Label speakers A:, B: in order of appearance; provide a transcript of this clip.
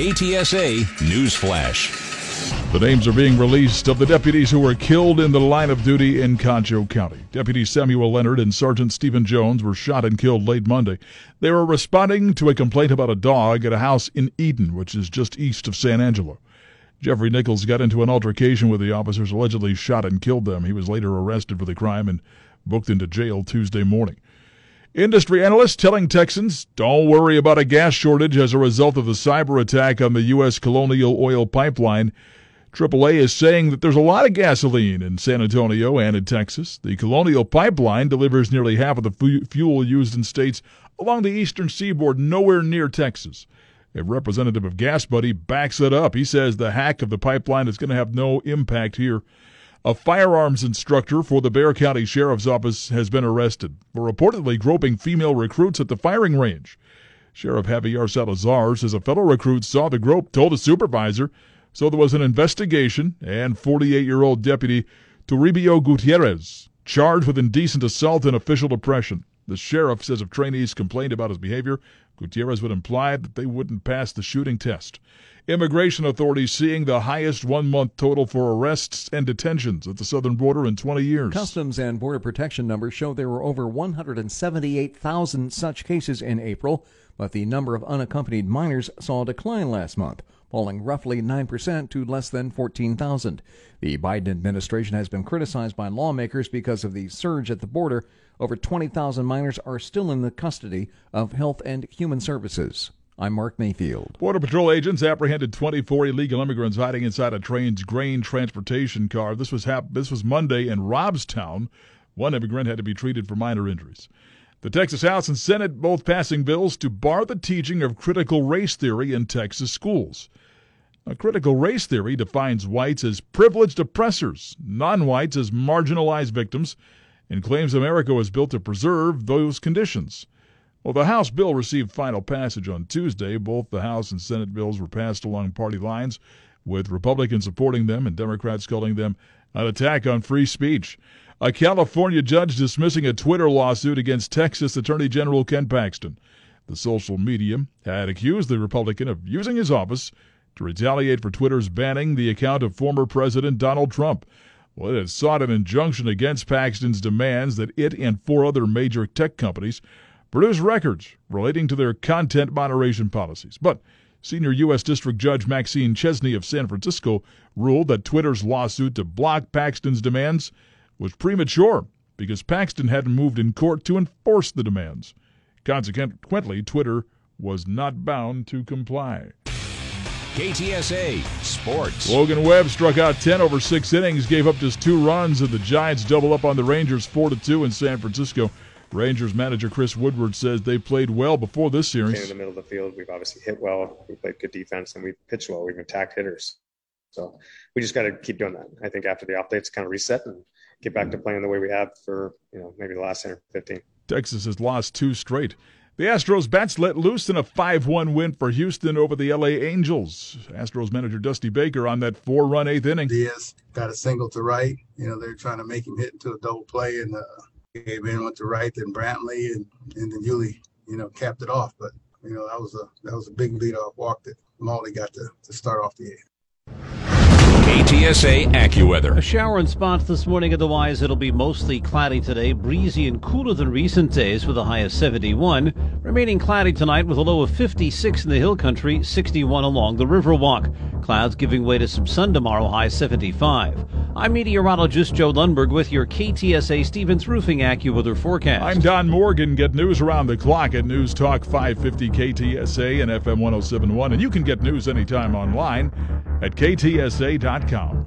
A: KTSA News Flash.
B: The names are being released of the deputies who were killed in the line of duty in Concho County. Deputy Samuel Leonard and Sergeant Stephen Jones were shot and killed late Monday. They were responding to a complaint about a dog at a house in Eden, which is just east of San Angelo. Jeffrey Nichols got into an altercation with the officers, allegedly shot and killed them. He was later arrested for the crime and booked into jail Tuesday morning. Industry analysts telling Texans don't worry about a gas shortage as a result of the cyber attack on the U.S. Colonial Oil Pipeline. AAA is saying that there's a lot of gasoline in San Antonio and in Texas. The Colonial Pipeline delivers nearly half of the fu- fuel used in states along the eastern seaboard, nowhere near Texas. A representative of Gas Buddy backs it up. He says the hack of the pipeline is going to have no impact here. A firearms instructor for the Bexar County Sheriff's Office has been arrested for reportedly groping female recruits at the firing range. Sheriff Javier Salazar says a fellow recruit saw the grope, told a supervisor, so there was an investigation, and 48 year old Deputy Toribio Gutierrez charged with indecent assault and official oppression. The sheriff says if trainees complained about his behavior, Gutierrez would imply that they wouldn't pass the shooting test. Immigration authorities seeing the highest one month total for arrests and detentions at the southern border in 20 years.
C: Customs and Border Protection numbers show there were over 178,000 such cases in April, but the number of unaccompanied minors saw a decline last month falling roughly 9% to less than 14,000. The Biden administration has been criticized by lawmakers because of the surge at the border. Over 20,000 minors are still in the custody of Health and Human Services. I'm Mark Mayfield.
B: Border Patrol agents apprehended 24 illegal immigrants hiding inside a train's grain transportation car. This was hap- this was Monday in Robstown. One immigrant had to be treated for minor injuries. The Texas House and Senate both passing bills to bar the teaching of critical race theory in Texas schools. A critical race theory defines whites as privileged oppressors, non whites as marginalized victims, and claims America was built to preserve those conditions. Well, the House bill received final passage on Tuesday. Both the House and Senate bills were passed along party lines, with Republicans supporting them and Democrats calling them an attack on free speech. A California judge dismissing a Twitter lawsuit against Texas Attorney General Ken Paxton. The social media had accused the Republican of using his office to retaliate for Twitter's banning the account of former President Donald Trump. Well, it had sought an injunction against Paxton's demands that it and four other major tech companies produce records relating to their content moderation policies. But senior U.S. District Judge Maxine Chesney of San Francisco ruled that Twitter's lawsuit to block Paxton's demands was premature because Paxton hadn't moved in court to enforce the demands. Consequently, Twitter was not bound to comply.
A: KTSA Sports.
B: Logan Webb struck out 10 over six innings, gave up just two runs, and the Giants double up on the Rangers 4 2 in San Francisco. Rangers manager Chris Woodward says they played well before this series.
D: In the middle of the field, we've obviously hit well. We played good defense, and we've pitched well. We've attacked hitters. So we just got to keep doing that. I think after the updates, kind of reset and get back to playing the way we have for you know maybe the last 10 or 15.
B: Texas has lost two straight. The Astros bats let loose in a 5 1 win for Houston over the LA Angels. Astros manager Dusty Baker on that four run eighth inning.
E: Diaz got a single to right. You know, they're trying to make him hit into a double play, and uh, gave in went to right, then Brantley, and, and then Yuli, you know, capped it off. But, you know, that was a that was a big leadoff walk that Molly got to, to start off the eighth.
A: KTSA AccuWeather.
F: A shower in spots this morning, otherwise it'll be mostly cloudy today, breezy and cooler than recent days with a high of 71. Remaining cloudy tonight with a low of 56 in the hill country, 61 along the Riverwalk. Clouds giving way to some sun tomorrow, high 75. I'm meteorologist Joe Lundberg with your KTSA Stevens Roofing AccuWeather forecast.
B: I'm Don Morgan. Get news around the clock at News Talk 550 KTSA and FM 1071. And you can get news anytime online at ktsa.com.